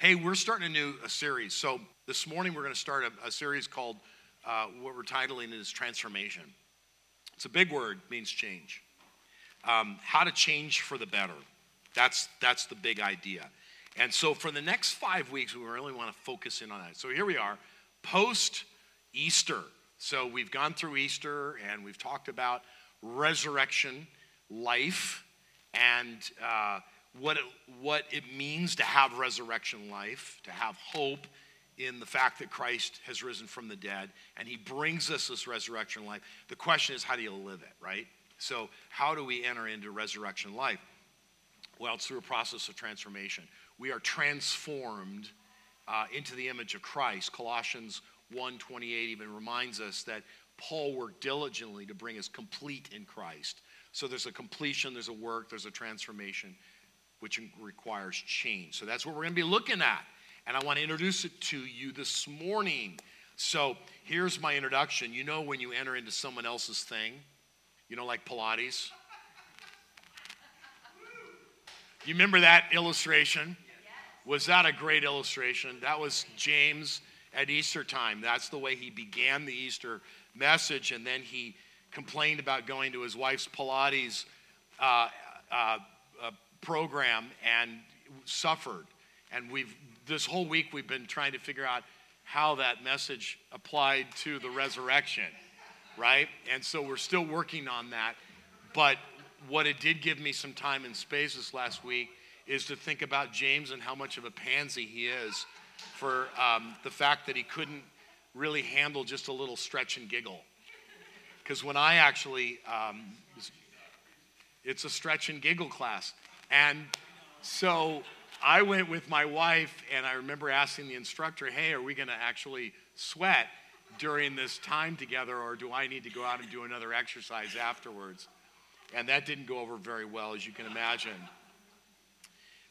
Hey, we're starting a new a series. So this morning we're going to start a, a series called uh, what we're titling is transformation. It's a big word, means change. Um, how to change for the better. That's that's the big idea. And so for the next five weeks, we really want to focus in on that. So here we are, post Easter. So we've gone through Easter and we've talked about resurrection life and uh, what, it, what it means to have resurrection life, to have hope in the fact that Christ has risen from the dead and he brings us this resurrection life. The question is, how do you live it, right? So, how do we enter into resurrection life? Well, it's through a process of transformation. We are transformed uh, into the image of Christ. Colossians 1:28 even reminds us that Paul worked diligently to bring us complete in Christ. So there's a completion, there's a work, there's a transformation, which requires change. So that's what we're going to be looking at. And I want to introduce it to you this morning. So here's my introduction. You know, when you enter into someone else's thing, you know, like Pilates. You remember that illustration? Was that a great illustration? That was James at Easter time. That's the way he began the Easter message. And then he complained about going to his wife's Pilates uh, uh, uh, program and suffered. And we've this whole week we've been trying to figure out how that message applied to the resurrection, right? And so we're still working on that. But what it did give me some time and space this last week is to think about James and how much of a pansy he is for um, the fact that he couldn't really handle just a little stretch and giggle. Because when I actually, um, it's a stretch and giggle class. And so I went with my wife, and I remember asking the instructor, hey, are we going to actually sweat during this time together, or do I need to go out and do another exercise afterwards? And that didn't go over very well, as you can imagine.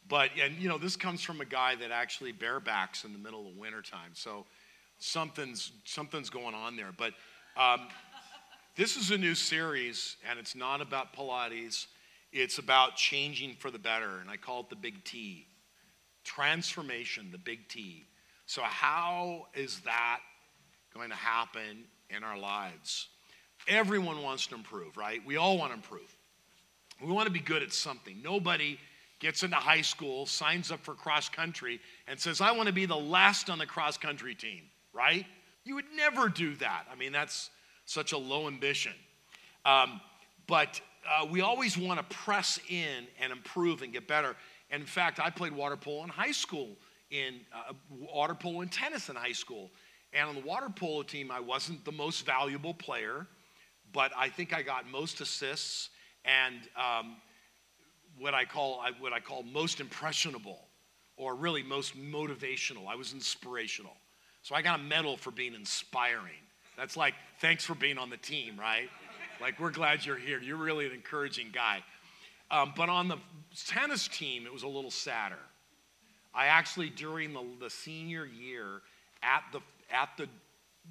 But, and you know, this comes from a guy that actually barebacks in the middle of wintertime. So something's, something's going on there. But um, this is a new series, and it's not about Pilates. It's about changing for the better, and I call it the big T. Transformation, the big T. So, how is that going to happen in our lives? Everyone wants to improve, right? We all want to improve. We want to be good at something. Nobody gets into high school, signs up for cross country, and says, I want to be the last on the cross country team, right? You would never do that. I mean, that's such a low ambition. Um, but uh, we always want to press in and improve and get better. And in fact, I played water polo in high school, in uh, water polo and tennis in high school. And on the water polo team, I wasn't the most valuable player, but I think I got most assists and um, what I call what I call most impressionable, or really most motivational. I was inspirational, so I got a medal for being inspiring. That's like thanks for being on the team, right? Like we're glad you're here. You're really an encouraging guy. Um, but on the tennis team, it was a little sadder. I actually during the, the senior year at the at the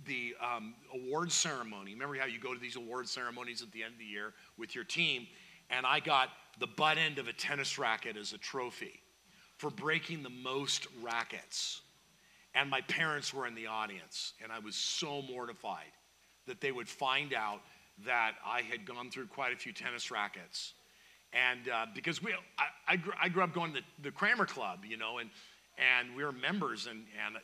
the um, award ceremony. Remember how you go to these award ceremonies at the end of the year with your team? And I got the butt end of a tennis racket as a trophy for breaking the most rackets. And my parents were in the audience, and I was so mortified that they would find out that I had gone through quite a few tennis rackets. And uh, because we, I, I, grew, I, grew, up going to the, the Kramer Club, you know, and, and we were members. And, and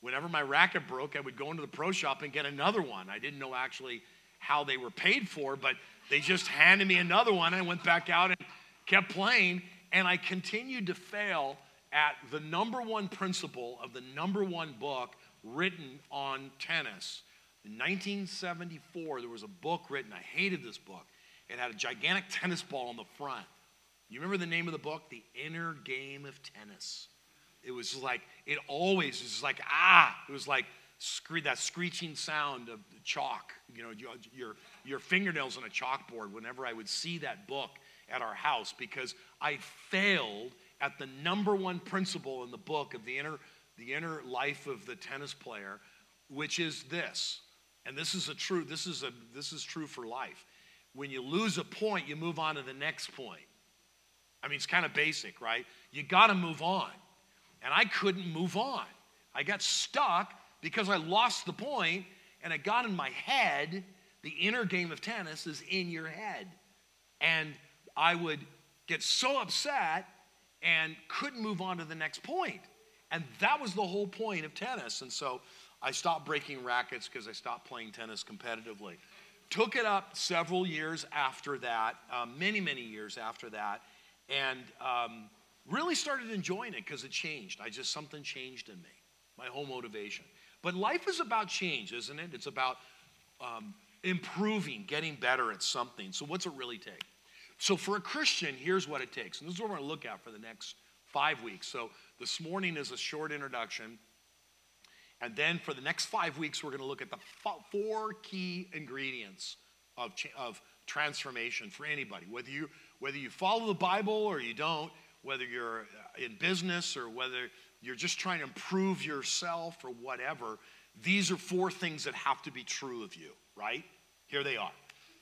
whenever my racket broke, I would go into the pro shop and get another one. I didn't know actually how they were paid for, but they just handed me another one. I went back out and kept playing, and I continued to fail at the number one principle of the number one book written on tennis. In 1974, there was a book written. I hated this book. It had a gigantic tennis ball on the front. You remember the name of the book? The Inner Game of Tennis. It was like, it always was like, ah, it was like scree- that screeching sound of chalk, you know, your, your, your fingernails on a chalkboard whenever I would see that book at our house because I failed at the number one principle in the book of the inner, the inner life of the tennis player, which is this. And this is a true, this is a this is true for life. When you lose a point, you move on to the next point. I mean, it's kind of basic, right? You got to move on. and I couldn't move on. I got stuck because I lost the point and it got in my head. The inner game of tennis is in your head. And I would get so upset and couldn't move on to the next point. And that was the whole point of tennis. And so I stopped breaking rackets because I stopped playing tennis competitively. Took it up several years after that, um, many, many years after that, and um, really started enjoying it because it changed. I just, something changed in me, my whole motivation. But life is about change, isn't it? It's about um, improving, getting better at something. So, what's it really take? So, for a Christian, here's what it takes. And this is what we're going to look at for the next five weeks. So, this morning is a short introduction. And then for the next five weeks, we're going to look at the four key ingredients of, of transformation for anybody. Whether you, whether you follow the Bible or you don't, whether you're uh, in business or whether you're just trying to improve yourself or whatever, these are four things that have to be true of you, right? Here they are.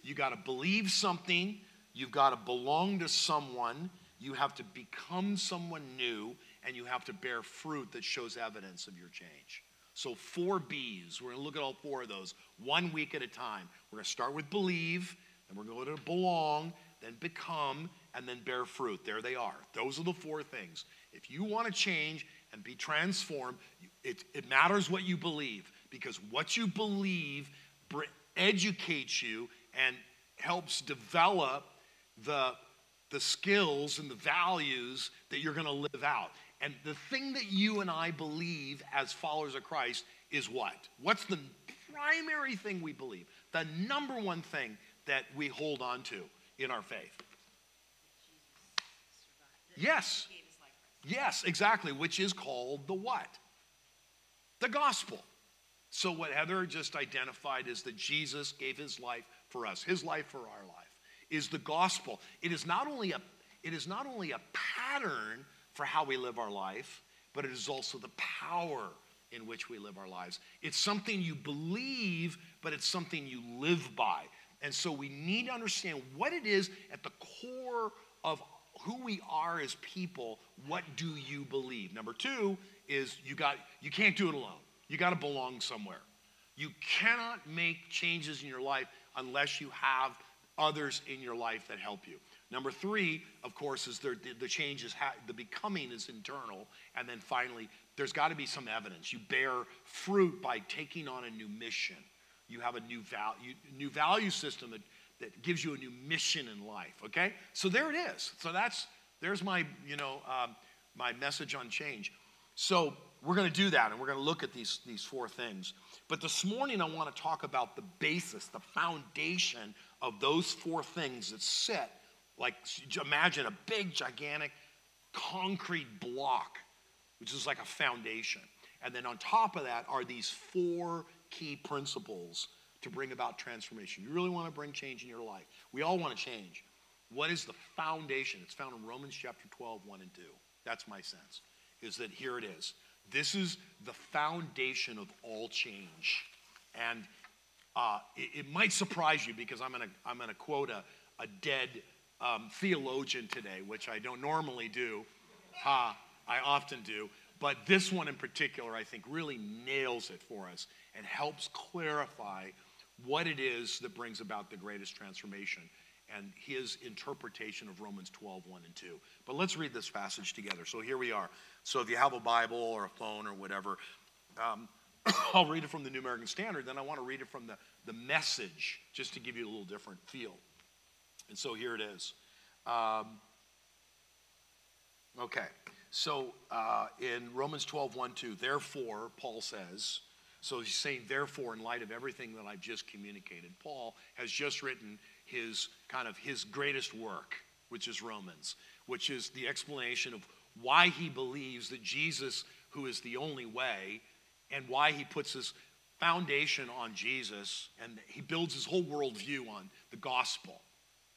You got to believe something, you've got to belong to someone, you have to become someone new, and you have to bear fruit that shows evidence of your change. So, four B's. We're going to look at all four of those one week at a time. We're going to start with believe, then we're going to belong, then become, and then bear fruit. There they are. Those are the four things. If you want to change and be transformed, it, it matters what you believe because what you believe educates you and helps develop the, the skills and the values that you're going to live out. And the thing that you and I believe as followers of Christ is what? What's the primary thing we believe? The number one thing that we hold on to in our faith? Yes. Yes, exactly, which is called the what? The gospel. So, what Heather just identified is that Jesus gave his life for us, his life for our life, is the gospel. It is not only a, it is not only a pattern for how we live our life, but it is also the power in which we live our lives. It's something you believe, but it's something you live by. And so we need to understand what it is at the core of who we are as people. What do you believe? Number two is you got you can't do it alone. You got to belong somewhere. You cannot make changes in your life unless you have others in your life that help you. Number three, of course, is the, the change is ha- the becoming is internal. And then finally, there's got to be some evidence. You bear fruit by taking on a new mission. You have a new, value, new value system that, that gives you a new mission in life, okay? So there it is. So that's, there's my, you know, um, my message on change. So we're going to do that, and we're going to look at these, these four things. But this morning, I want to talk about the basis, the foundation of those four things that sit like, imagine a big, gigantic concrete block, which is like a foundation. And then on top of that are these four key principles to bring about transformation. You really want to bring change in your life. We all want to change. What is the foundation? It's found in Romans chapter 12, 1 and 2. That's my sense, is that here it is. This is the foundation of all change. And uh, it, it, might surprise you because I'm going to I'm going to quote a, a dead um, theologian today, which I don't normally do. Ha, I often do. But this one in particular, I think, really nails it for us and helps clarify what it is that brings about the greatest transformation and his interpretation of Romans 12, 1 and 2. But let's read this passage together. So here we are. So if you have a Bible or a phone or whatever, um, I'll read it from the New American Standard. Then I want to read it from the, the message, just to give you a little different feel. And so here it is. Um, okay, so uh, in Romans 12, 1, 2, therefore, Paul says, so he's saying, therefore, in light of everything that I've just communicated, Paul has just written his kind of his greatest work, which is Romans, which is the explanation of why he believes that Jesus, who is the only way, and why he puts his foundation on Jesus and he builds his whole worldview on the gospel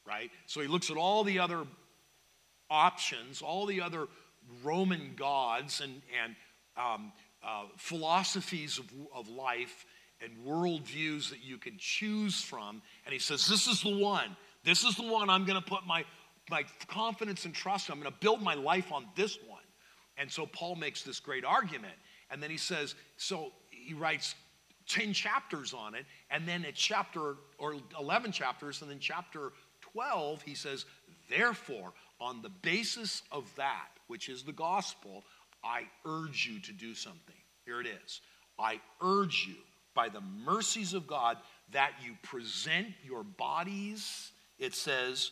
right? So he looks at all the other options, all the other Roman gods and, and um, uh, philosophies of, of life and worldviews that you can choose from. And he says, This is the one. This is the one I'm going to put my, my confidence and trust in. I'm going to build my life on this one. And so Paul makes this great argument. And then he says, so he writes 10 chapters on it. And then at chapter, or 11 chapters, and then chapter 12, he says, therefore, on the basis of that, which is the gospel, I urge you to do something. Here it is. I urge you, by the mercies of God, that you present your bodies, it says,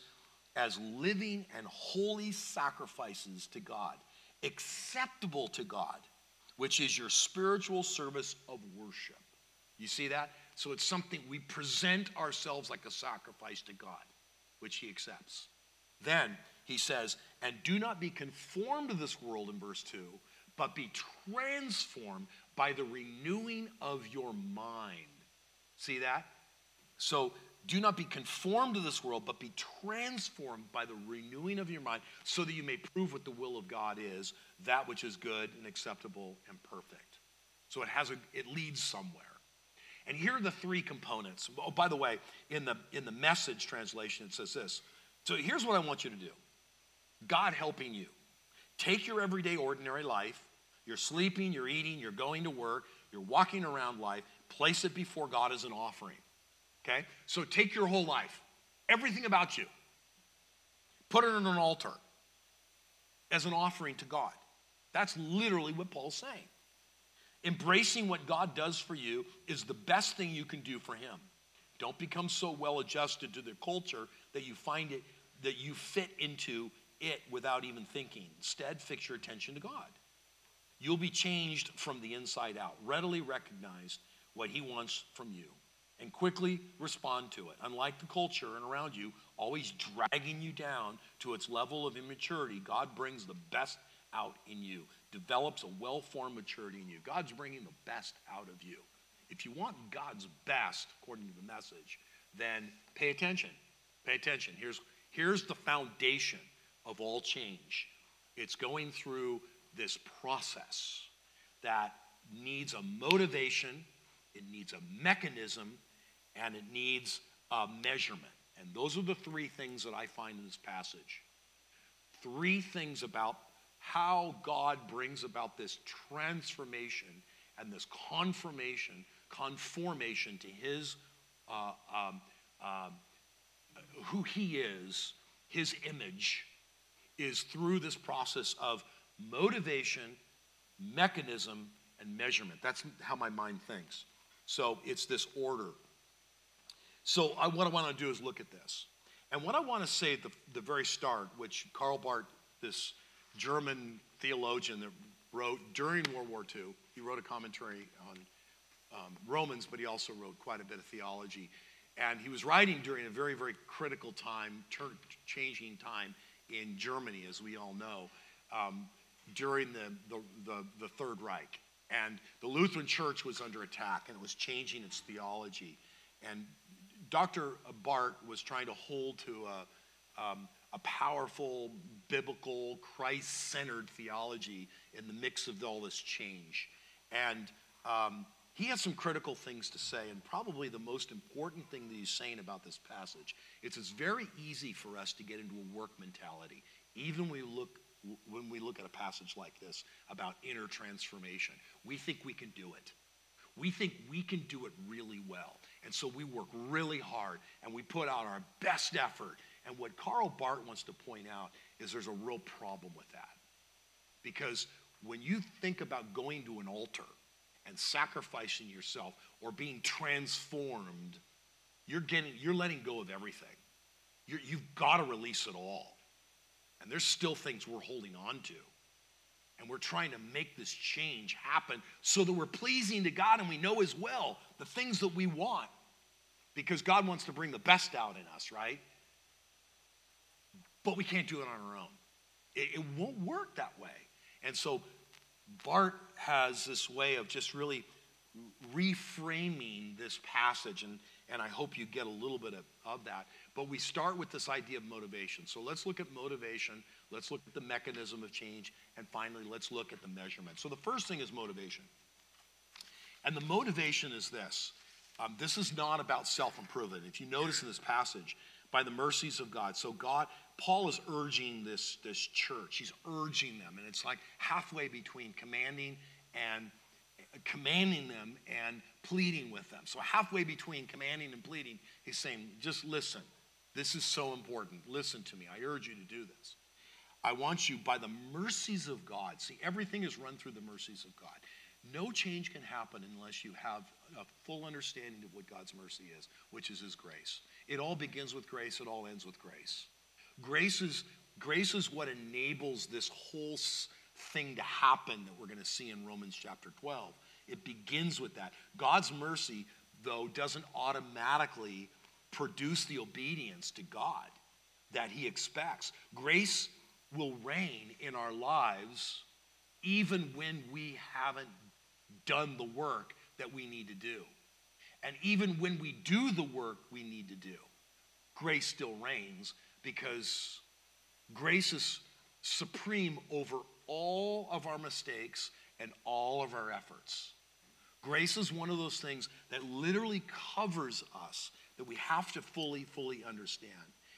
as living and holy sacrifices to God, acceptable to God, which is your spiritual service of worship. You see that? So it's something we present ourselves like a sacrifice to God, which He accepts. Then he says, and do not be conformed to this world in verse 2, but be transformed by the renewing of your mind. See that? So do not be conformed to this world, but be transformed by the renewing of your mind, so that you may prove what the will of God is, that which is good and acceptable and perfect. So it has a it leads somewhere. And here are the three components. Oh, by the way, in the in the message translation, it says this. So here's what I want you to do. God helping you. Take your everyday ordinary life. You're sleeping, you're eating, you're going to work, you're walking around life. Place it before God as an offering. Okay? So take your whole life, everything about you, put it on an altar as an offering to God. That's literally what Paul's saying. Embracing what God does for you is the best thing you can do for Him. Don't become so well adjusted to the culture that you find it, that you fit into it without even thinking. Instead, fix your attention to God. You'll be changed from the inside out. Readily recognize what He wants from you and quickly respond to it. Unlike the culture and around you, always dragging you down to its level of immaturity, God brings the best out in you, develops a well formed maturity in you. God's bringing the best out of you. If you want God's best, according to the message, then pay attention. Pay attention. Here's, here's the foundation of all change it's going through this process that needs a motivation, it needs a mechanism, and it needs a measurement. And those are the three things that I find in this passage. Three things about how God brings about this transformation and this confirmation, conformation to His, uh, um, uh, who He is, His image, is through this process of motivation, mechanism, and measurement. That's how my mind thinks. So it's this order. So I, what I want to do is look at this. And what I want to say at the, the very start, which Karl Barth, this German theologian that wrote during World War II, he wrote a commentary on um, Romans, but he also wrote quite a bit of theology. And he was writing during a very, very critical time, changing time in Germany, as we all know, um, during the, the, the, the Third Reich. And the Lutheran Church was under attack and it was changing its theology. And Dr. Barth was trying to hold to a, um, a powerful, biblical, Christ centered theology in the mix of all this change. And um, he has some critical things to say, and probably the most important thing that he's saying about this passage is it's very easy for us to get into a work mentality, even when we look when we look at a passage like this about inner transformation. We think we can do it. We think we can do it really well. And so we work really hard and we put out our best effort. And what Karl Barth wants to point out is there's a real problem with that. Because when you think about going to an altar and sacrificing yourself or being transformed, you're getting you're letting go of everything. you you've got to release it all. And there's still things we're holding on to. And we're trying to make this change happen so that we're pleasing to God and we know as well the things that we want. Because God wants to bring the best out in us, right? But we can't do it on our own. It, it won't work that way. And so Barth has this way of just really reframing this passage, and, and I hope you get a little bit of, of that. But we start with this idea of motivation. So let's look at motivation, let's look at the mechanism of change, and finally, let's look at the measurement. So the first thing is motivation. And the motivation is this um, this is not about self improvement. If you notice in this passage, by the mercies of God. So God, Paul is urging this, this church. He's urging them, and it's like halfway between commanding and commanding them and pleading with them. So halfway between commanding and pleading, he's saying, just listen. This is so important. Listen to me. I urge you to do this. I want you, by the mercies of God, see, everything is run through the mercies of God. No change can happen unless you have a full understanding of what God's mercy is, which is His grace. It all begins with grace, it all ends with grace. Grace is, grace is what enables this whole thing to happen that we're going to see in Romans chapter 12. It begins with that. God's mercy, though, doesn't automatically produce the obedience to God that He expects. Grace will reign in our lives even when we haven't done the work that we need to do. And even when we do the work we need to do, grace still reigns because grace is supreme over all of our mistakes and all of our efforts. Grace is one of those things that literally covers us that we have to fully, fully understand.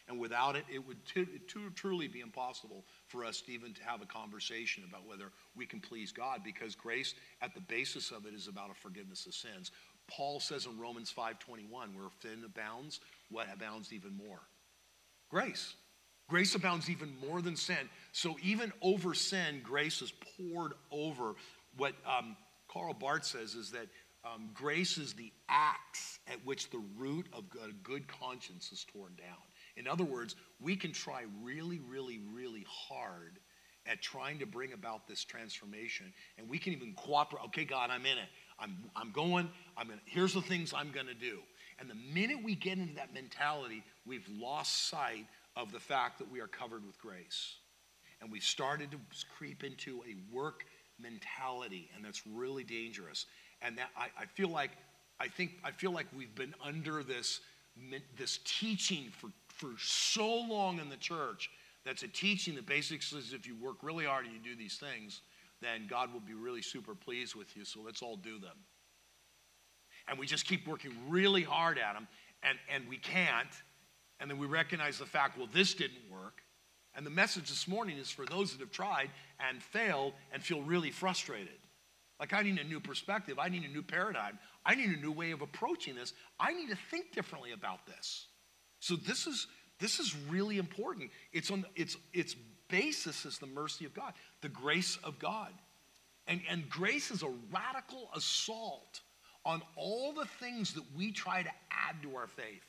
And without it, it would t- t- truly be impossible for us even to have a conversation about whether we can please God because grace at the basis of it is about a forgiveness of sins. Paul says in Romans 5:21, where sin abounds, what abounds even more? Grace. Grace abounds even more than sin. So even over sin, grace is poured over. What um, Karl Barth says is that um, grace is the axe at which the root of a good conscience is torn down. In other words, we can try really, really, really hard at trying to bring about this transformation, and we can even cooperate. Okay, God, I'm in it. I'm, I'm going. I'm in, here's the things I'm going to do. And the minute we get into that mentality, we've lost sight of the fact that we are covered with grace. And we've started to creep into a work mentality, and that's really dangerous. And that I, I feel like I think I feel like we've been under this this teaching for for so long in the church that's a teaching that basically says if you work really hard and you do these things, then God will be really super pleased with you. So let's all do them. And we just keep working really hard at them, and, and we can't. And then we recognize the fact, well, this didn't work. And the message this morning is for those that have tried and failed and feel really frustrated. Like, I need a new perspective. I need a new paradigm. I need a new way of approaching this. I need to think differently about this. So this is this is really important. It's on its its basis is the mercy of God, the grace of God. And, and grace is a radical assault on all the things that we try to add to our faith.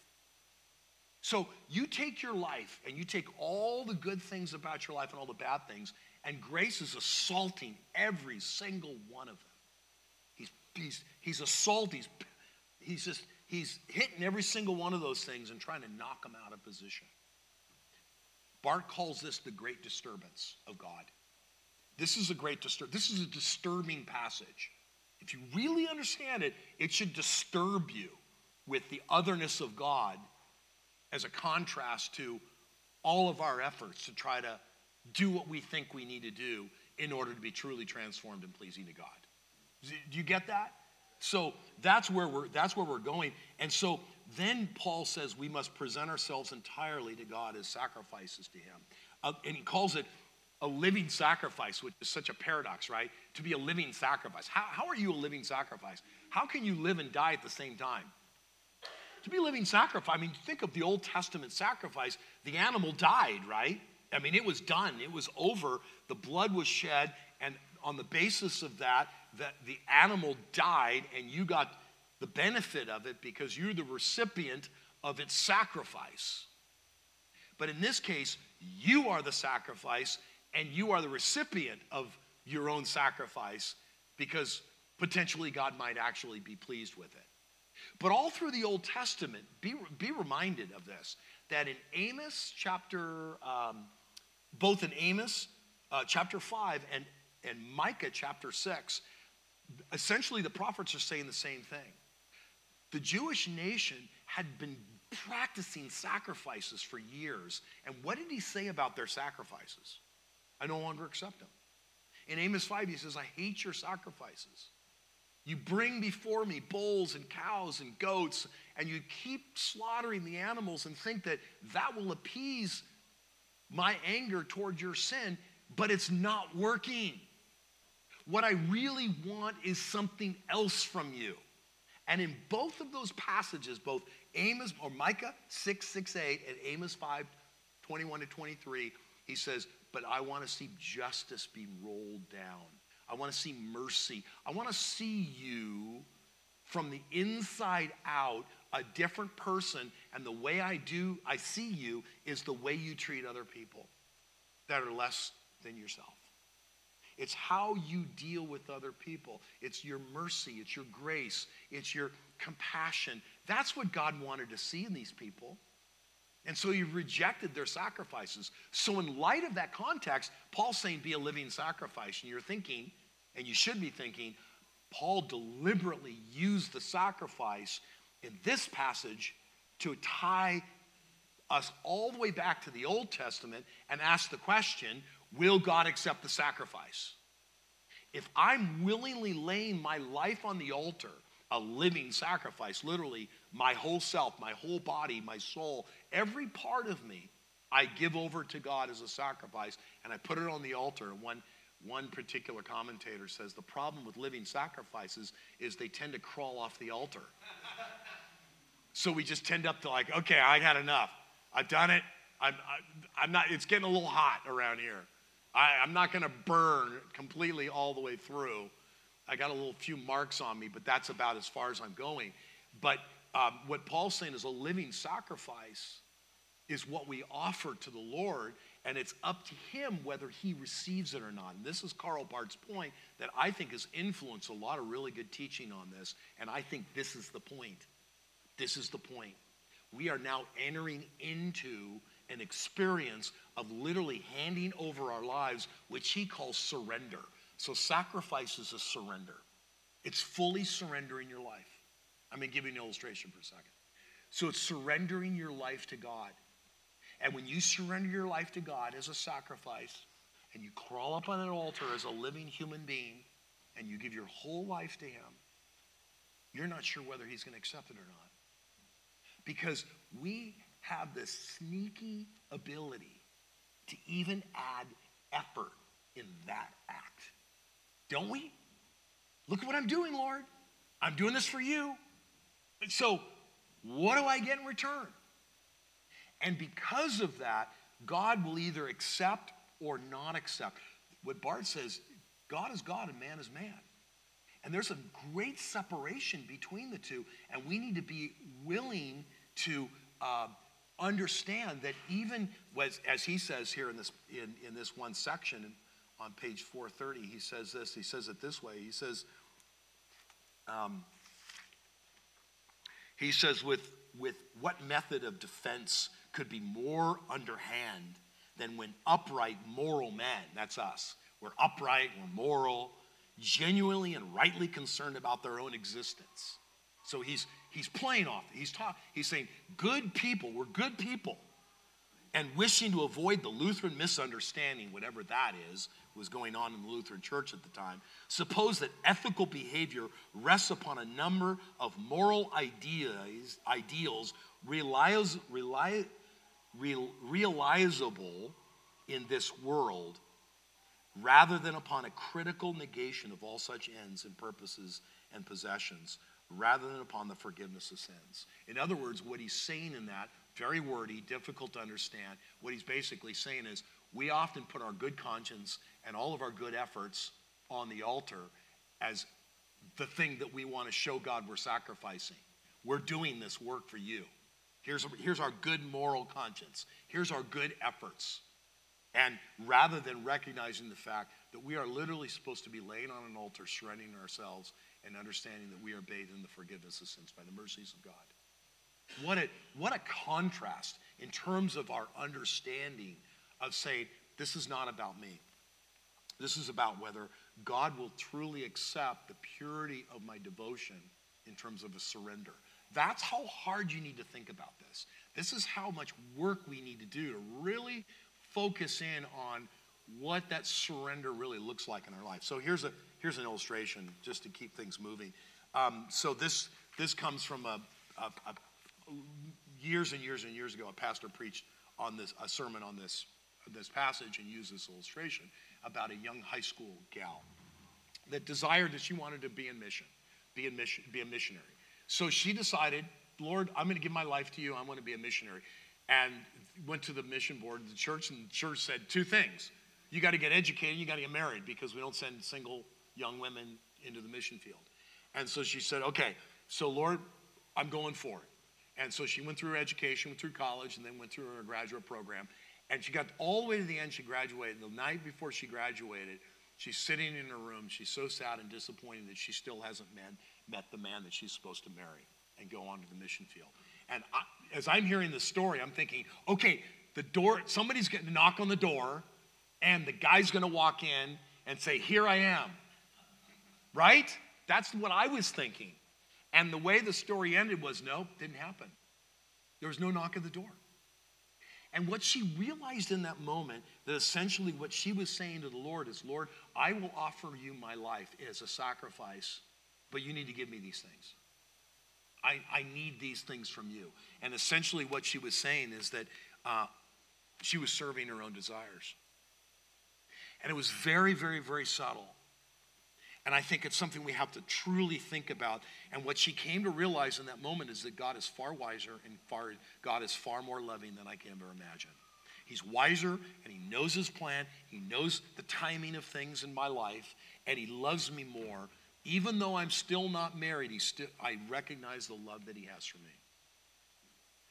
So you take your life and you take all the good things about your life and all the bad things, and grace is assaulting every single one of them. He's, he's, he's assaulting, he's, he's just He's hitting every single one of those things and trying to knock them out of position. Barth calls this the great disturbance of God. This is a great disturb. This is a disturbing passage. If you really understand it, it should disturb you with the otherness of God as a contrast to all of our efforts to try to do what we think we need to do in order to be truly transformed and pleasing to God. Do you get that? So that's where we're that's where we're going. And so then Paul says we must present ourselves entirely to God as sacrifices to Him, uh, and he calls it a living sacrifice, which is such a paradox, right? To be a living sacrifice. How, how are you a living sacrifice? How can you live and die at the same time? To be a living sacrifice, I mean, think of the Old Testament sacrifice. The animal died, right? I mean, it was done, it was over, the blood was shed, and on the basis of that, that the animal died and you got the benefit of it because you're the recipient of its sacrifice. But in this case, you are the sacrifice and you are the recipient of your own sacrifice because potentially God might actually be pleased with it. But all through the Old Testament, be, be reminded of this that in Amos chapter, um, both in Amos uh, chapter 5 and, and Micah chapter 6, essentially the prophets are saying the same thing. The Jewish nation had been practicing sacrifices for years. And what did he say about their sacrifices? I no longer accept them. In Amos 5, he says, I hate your sacrifices. You bring before me bulls and cows and goats, and you keep slaughtering the animals and think that that will appease my anger toward your sin, but it's not working. What I really want is something else from you. And in both of those passages, both Amos or Micah 6, 6, 8 and Amos 5, 21 to 23, he says, But I want to see justice be rolled down. I want to see mercy. I want to see you from the inside out a different person. And the way I do, I see you is the way you treat other people that are less than yourself. It's how you deal with other people. It's your mercy, it's your grace, it's your compassion. That's what God wanted to see in these people. And so he rejected their sacrifices. So, in light of that context, Paul's saying, be a living sacrifice. And you're thinking, and you should be thinking, Paul deliberately used the sacrifice in this passage to tie us all the way back to the Old Testament and ask the question will God accept the sacrifice? If I'm willingly laying my life on the altar, a living sacrifice, literally my whole self, my whole body, my soul, every part of me, I give over to God as a sacrifice and I put it on the altar. And one, one particular commentator says the problem with living sacrifices is they tend to crawl off the altar. so we just tend up to like, okay, I got enough. I've done it. I'm, I'm not, it's getting a little hot around here. I, I'm not going to burn completely all the way through. I got a little few marks on me, but that's about as far as I'm going. But um, what Paul's saying is a living sacrifice is what we offer to the Lord, and it's up to him whether he receives it or not. And this is Karl Barth's point that I think has influenced a lot of really good teaching on this, and I think this is the point. This is the point. We are now entering into an experience of literally handing over our lives, which he calls surrender. So, sacrifice is a surrender, it's fully surrendering your life. I'm going to give you an illustration for a second. So, it's surrendering your life to God. And when you surrender your life to God as a sacrifice, and you crawl up on an altar as a living human being, and you give your whole life to Him, you're not sure whether He's going to accept it or not. Because we have this sneaky ability to even add effort in that act. Don't we? Look at what I'm doing, Lord. I'm doing this for you. So, what do I get in return? And because of that, God will either accept or not accept. What Barth says, God is God and man is man. And there's a great separation between the two, and we need to be willing to uh, understand that even as, as he says here in this, in, in this one section on page 430, he says this, he says it this way. He says, um, he says, with, with what method of defense could be more underhand than when upright, moral men, that's us, we're upright, we're moral, genuinely and rightly concerned about their own existence. So he's, he's playing off. He's, ta- he's saying, good people, we're good people. And wishing to avoid the Lutheran misunderstanding, whatever that is, was going on in the Lutheran church at the time, suppose that ethical behavior rests upon a number of moral ideas, ideals realizable in this world rather than upon a critical negation of all such ends and purposes and possessions rather than upon the forgiveness of sins. In other words, what he's saying in that, very wordy, difficult to understand, what he's basically saying is we often put our good conscience and all of our good efforts on the altar as the thing that we want to show God we're sacrificing. We're doing this work for you. Here's, here's our good moral conscience. Here's our good efforts. And rather than recognizing the fact that we are literally supposed to be laying on an altar, surrendering ourselves and understanding that we are bathed in the forgiveness of sins by the mercies of God. What a, what a contrast in terms of our understanding of saying, this is not about me. This is about whether God will truly accept the purity of my devotion in terms of a surrender. That's how hard you need to think about this. This is how much work we need to do to really focus in on what that surrender really looks like in our life. So here's a here's an illustration just to keep things moving. Um, so this this comes from a, a, a, years and years and years ago. A pastor preached on this a sermon on this this passage and used this illustration about a young high school gal that desired that she wanted to be in mission, be in mission, be a missionary. So she decided, Lord, I'm going to give my life to you. I want to be a missionary, and went to the mission board of the church, and the church said two things: you got to get educated, you got to get married, because we don't send single young women into the mission field. And so she said, okay, so Lord, I'm going for it. And so she went through her education, went through college, and then went through her graduate program. And she got all the way to the end. She graduated. The night before she graduated, she's sitting in her room. She's so sad and disappointed that she still hasn't met, met the man that she's supposed to marry and go on to the mission field. And I, as I'm hearing the story, I'm thinking, okay, the door, somebody's going to knock on the door, and the guy's going to walk in and say, Here I am. Right? That's what I was thinking. And the way the story ended was no, didn't happen. There was no knock at the door. And what she realized in that moment, that essentially what she was saying to the Lord is, Lord, I will offer you my life as a sacrifice, but you need to give me these things. I, I need these things from you. And essentially what she was saying is that uh, she was serving her own desires. And it was very, very, very subtle. And I think it's something we have to truly think about. And what she came to realize in that moment is that God is far wiser and far, God is far more loving than I can ever imagine. He's wiser and he knows his plan. He knows the timing of things in my life and he loves me more. Even though I'm still not married, he still, I recognize the love that he has for me.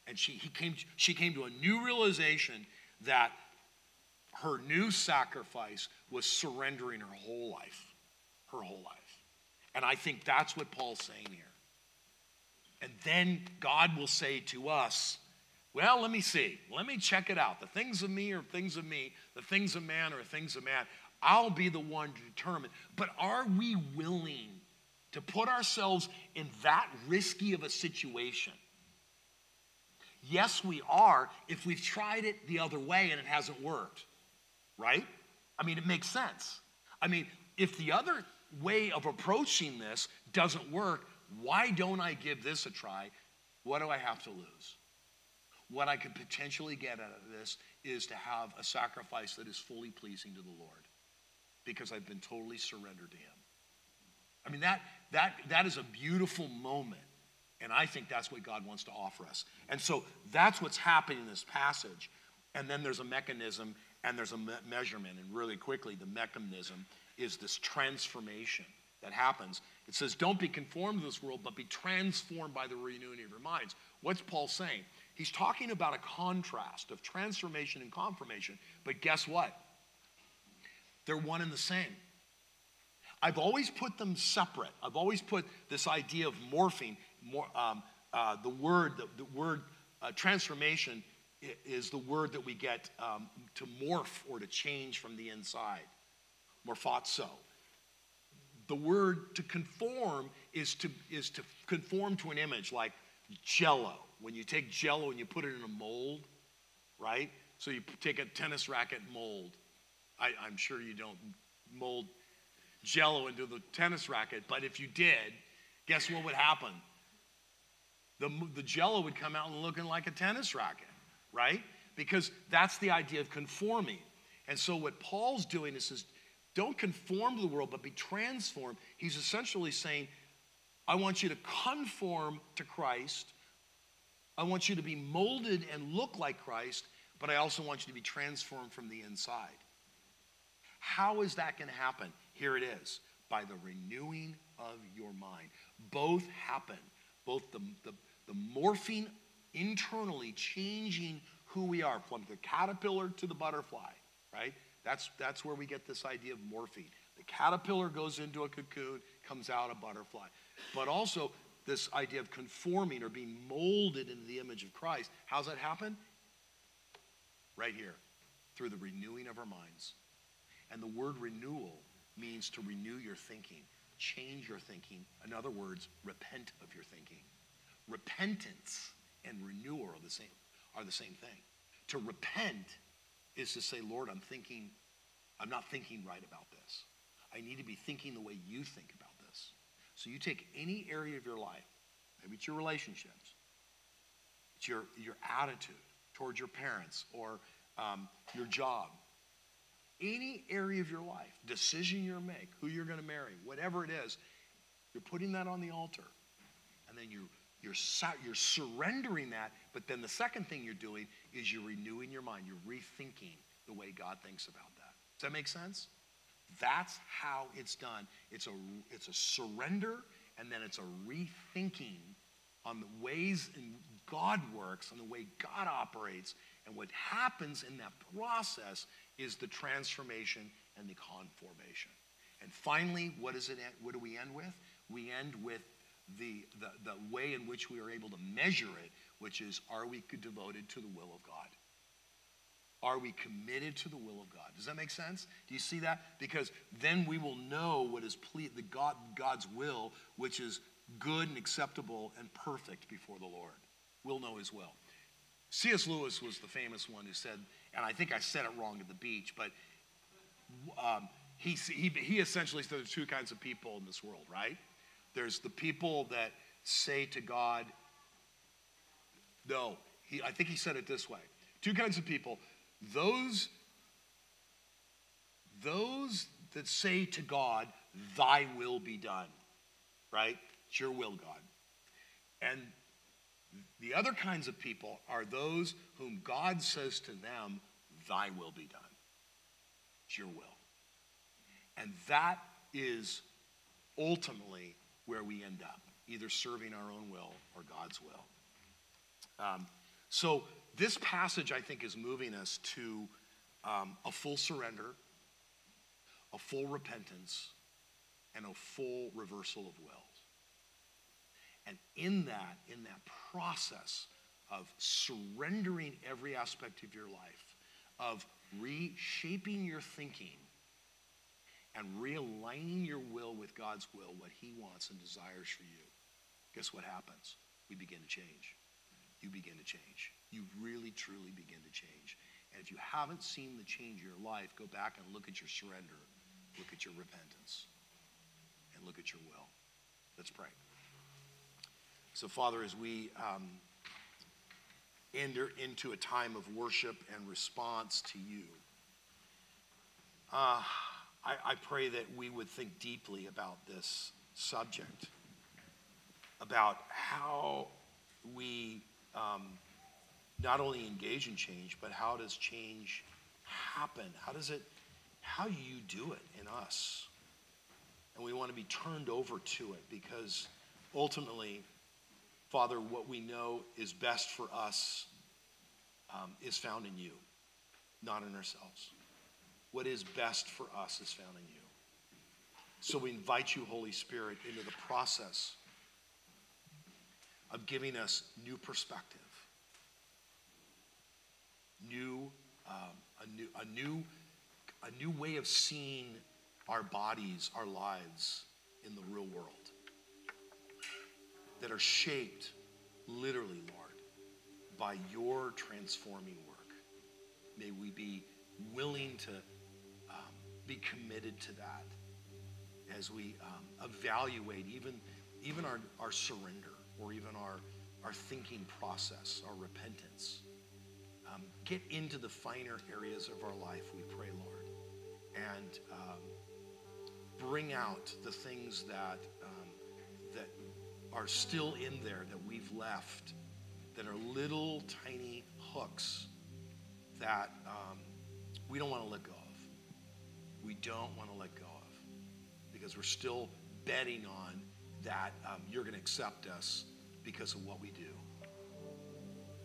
And she, he came, she came to a new realization that her new sacrifice was surrendering her whole life her whole life. And I think that's what Paul's saying here. And then God will say to us, well, let me see. Let me check it out. The things of me are things of me. The things of man are things of man. I'll be the one to determine. But are we willing to put ourselves in that risky of a situation? Yes, we are if we've tried it the other way and it hasn't worked, right? I mean, it makes sense. I mean, if the other way of approaching this doesn't work, why don't I give this a try? What do I have to lose? What I could potentially get out of this is to have a sacrifice that is fully pleasing to the Lord because I've been totally surrendered to Him. I mean, that, that, that is a beautiful moment. And I think that's what God wants to offer us. And so that's what's happening in this passage. And then there's a mechanism and there's a me- measurement. And really quickly, the mechanism is this transformation that happens. It says, Don't be conformed to this world, but be transformed by the renewing of your minds. What's Paul saying? He's talking about a contrast of transformation and confirmation, but guess what? They're one and the same. I've always put them separate. I've always put this idea of morphing, more, um, uh, the word, the, the word uh, transformation is the word that we get um, to morph or to change from the inside morphazo. The word to conform is to, is to conform to an image like jello. When you take jello and you put it in a mold, right? So you take a tennis racket mold. I, I'm sure you don't mold jello into the tennis racket, but if you did, guess what would happen? The, the jello would come out looking like a tennis racket, right? Because that's the idea of conforming. And so what Paul's doing is, is don't conform to the world, but be transformed. He's essentially saying, I want you to conform to Christ. I want you to be molded and look like Christ, but I also want you to be transformed from the inside. How is that going to happen? Here it is by the renewing of your mind. Both happen, both the, the, the morphing internally, changing who we are from the caterpillar to the butterfly, right? That's, that's where we get this idea of morphing. The caterpillar goes into a cocoon, comes out a butterfly. But also, this idea of conforming or being molded into the image of Christ. How's that happen? Right here, through the renewing of our minds. And the word renewal means to renew your thinking, change your thinking. In other words, repent of your thinking. Repentance and renewal are the same, are the same thing. To repent is to say, Lord, I'm thinking, I'm not thinking right about this. I need to be thinking the way you think about this. So you take any area of your life, maybe it's your relationships, it's your, your attitude towards your parents or um, your job, any area of your life, decision you're make, who you're going to marry, whatever it is, you're putting that on the altar. And then you, you're, you're surrendering that. But then the second thing you're doing is you're renewing your mind. You're rethinking the way God thinks about that. Does that make sense? That's how it's done. It's a, it's a surrender and then it's a rethinking on the ways in God works, on the way God operates. And what happens in that process is the transformation and the conformation. And finally, what, is it, what do we end with? We end with the, the, the way in which we are able to measure it, which is are we devoted to the will of God? Are we committed to the will of God? Does that make sense? Do you see that? Because then we will know what is ple- the God, God's will, which is good and acceptable and perfect before the Lord. We'll know His will. C.S. Lewis was the famous one who said, and I think I said it wrong at the beach, but um, he, he, he essentially said there's two kinds of people in this world, right? There's the people that say to God, no, he, I think he said it this way two kinds of people those, those that say to God, Thy will be done, right? It's your will, God. And the other kinds of people are those whom God says to them, Thy will be done. It's your will. And that is ultimately where we end up, either serving our own will or God's will. Um, so this passage, I think, is moving us to um, a full surrender, a full repentance, and a full reversal of wills. And in that, in that process of surrendering every aspect of your life, of reshaping your thinking and realigning your will with God's will, what He wants and desires for you, guess what happens? We begin to change. You begin to change you really, truly begin to change. And if you haven't seen the change in your life, go back and look at your surrender, look at your repentance, and look at your will. Let's pray. So, Father, as we um, enter into a time of worship and response to you, uh, I, I pray that we would think deeply about this subject, about how we um, not only engage in change, but how does change happen? How does it, how do you do it in us? And we want to be turned over to it because ultimately, Father, what we know is best for us um, is found in you, not in ourselves. What is best for us is found in you. So we invite you, Holy Spirit, into the process of giving us new perspective new, um, a new, a new, a new way of seeing our bodies, our lives in the real world that are shaped, literally, Lord, by your transforming work. May we be willing to um, be committed to that as we um, evaluate even, even our, our surrender or even our, our thinking process, our repentance um, get into the finer areas of our life, we pray, Lord, and um, bring out the things that, um, that are still in there that we've left, that are little tiny hooks that um, we don't want to let go of. We don't want to let go of because we're still betting on that um, you're going to accept us because of what we do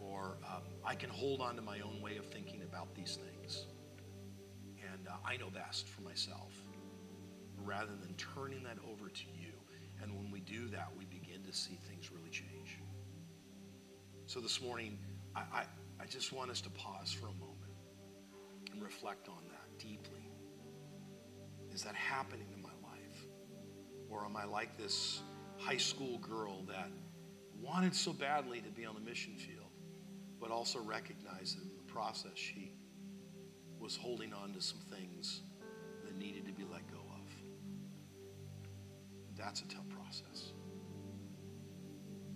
or um, I can hold on to my own way of thinking about these things. And uh, I know best for myself, rather than turning that over to you. And when we do that, we begin to see things really change. So this morning, I, I, I just want us to pause for a moment and reflect on that deeply. Is that happening in my life? Or am I like this high school girl that wanted so badly to be on the mission field? but also recognized that in the process she was holding on to some things that needed to be let go of. that's a tough process.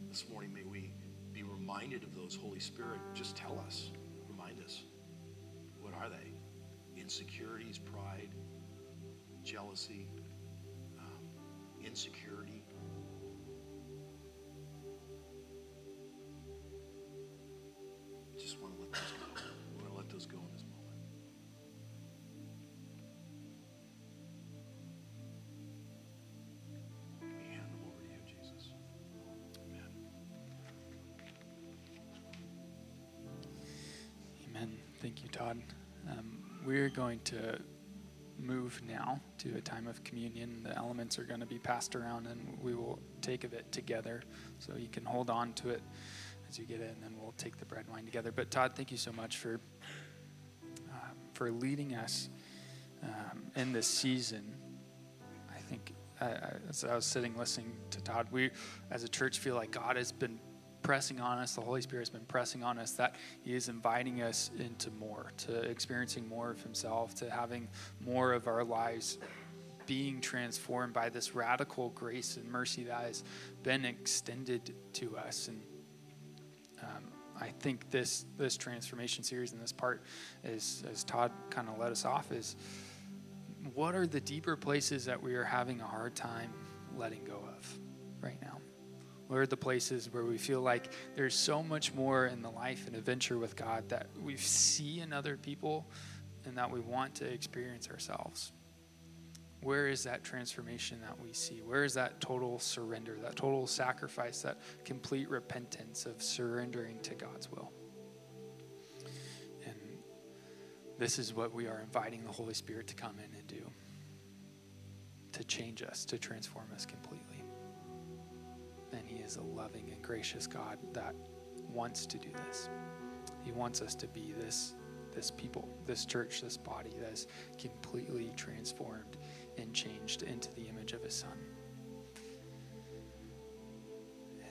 This morning, may we be reminded of those. Holy Spirit, just tell us, remind us. What are they? Insecurities, pride, jealousy, um, insecurity. Thank you, Todd. Um, we're going to move now to a time of communion. The elements are going to be passed around and we will take of it together. So you can hold on to it as you get it, and then we'll take the bread and wine together. But Todd, thank you so much for, uh, for leading us um, in this season. I think as I was sitting listening to Todd, we as a church feel like God has been pressing on us, the Holy Spirit has been pressing on us that He is inviting us into more, to experiencing more of Himself, to having more of our lives being transformed by this radical grace and mercy that has been extended to us. And um, I think this this transformation series and this part is, as Todd kind of led us off, is what are the deeper places that we are having a hard time letting go of right now? What are the places where we feel like there's so much more in the life and adventure with God that we see in other people and that we want to experience ourselves? Where is that transformation that we see? Where is that total surrender, that total sacrifice, that complete repentance of surrendering to God's will? And this is what we are inviting the Holy Spirit to come in and do to change us, to transform us completely. And He is a loving and gracious God that wants to do this. He wants us to be this, this people, this church, this body that is completely transformed and changed into the image of His Son.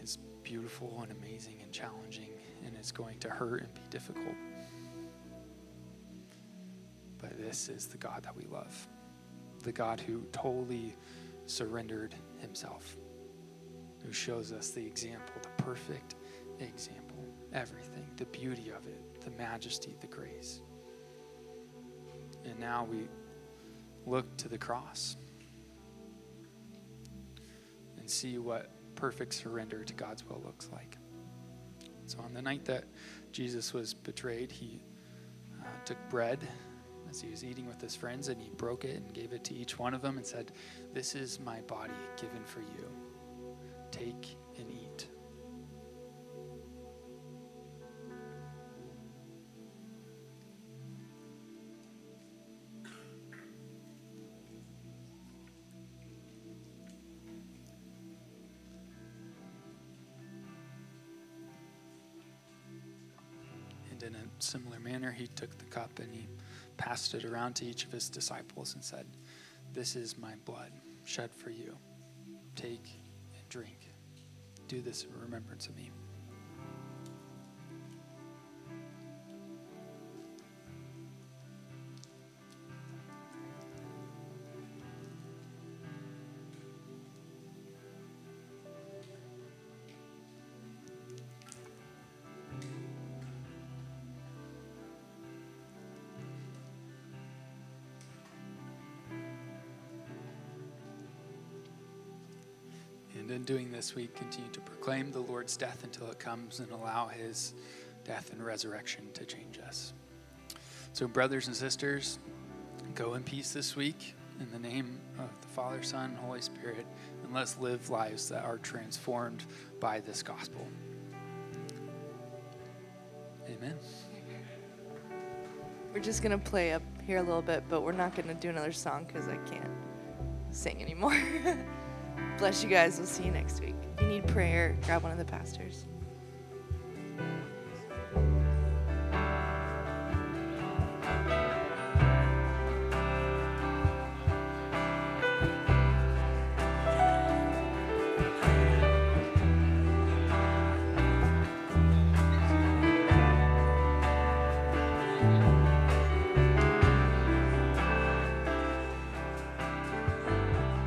It's beautiful and amazing and challenging, and it's going to hurt and be difficult. But this is the God that we love, the God who totally surrendered Himself who shows us the example, the perfect example, everything, the beauty of it, the majesty, the grace. And now we look to the cross and see what perfect surrender to God's will looks like. So, on the night that Jesus was betrayed, he uh, took bread as he was eating with his friends and he broke it and gave it to each one of them and said, This is my body given for you take and eat. And in a similar manner, he took the cup and he passed it around to each of his disciples and said, This is my blood shed for you. Take and drink. Do this in remembrance of me. In doing this, we continue to proclaim the Lord's death until it comes and allow his death and resurrection to change us. So, brothers and sisters, go in peace this week in the name of the Father, Son, Holy Spirit, and let's live lives that are transformed by this gospel. Amen. We're just going to play up here a little bit, but we're not going to do another song because I can't sing anymore. Bless you guys. We'll see you next week. If you need prayer, grab one of the pastors.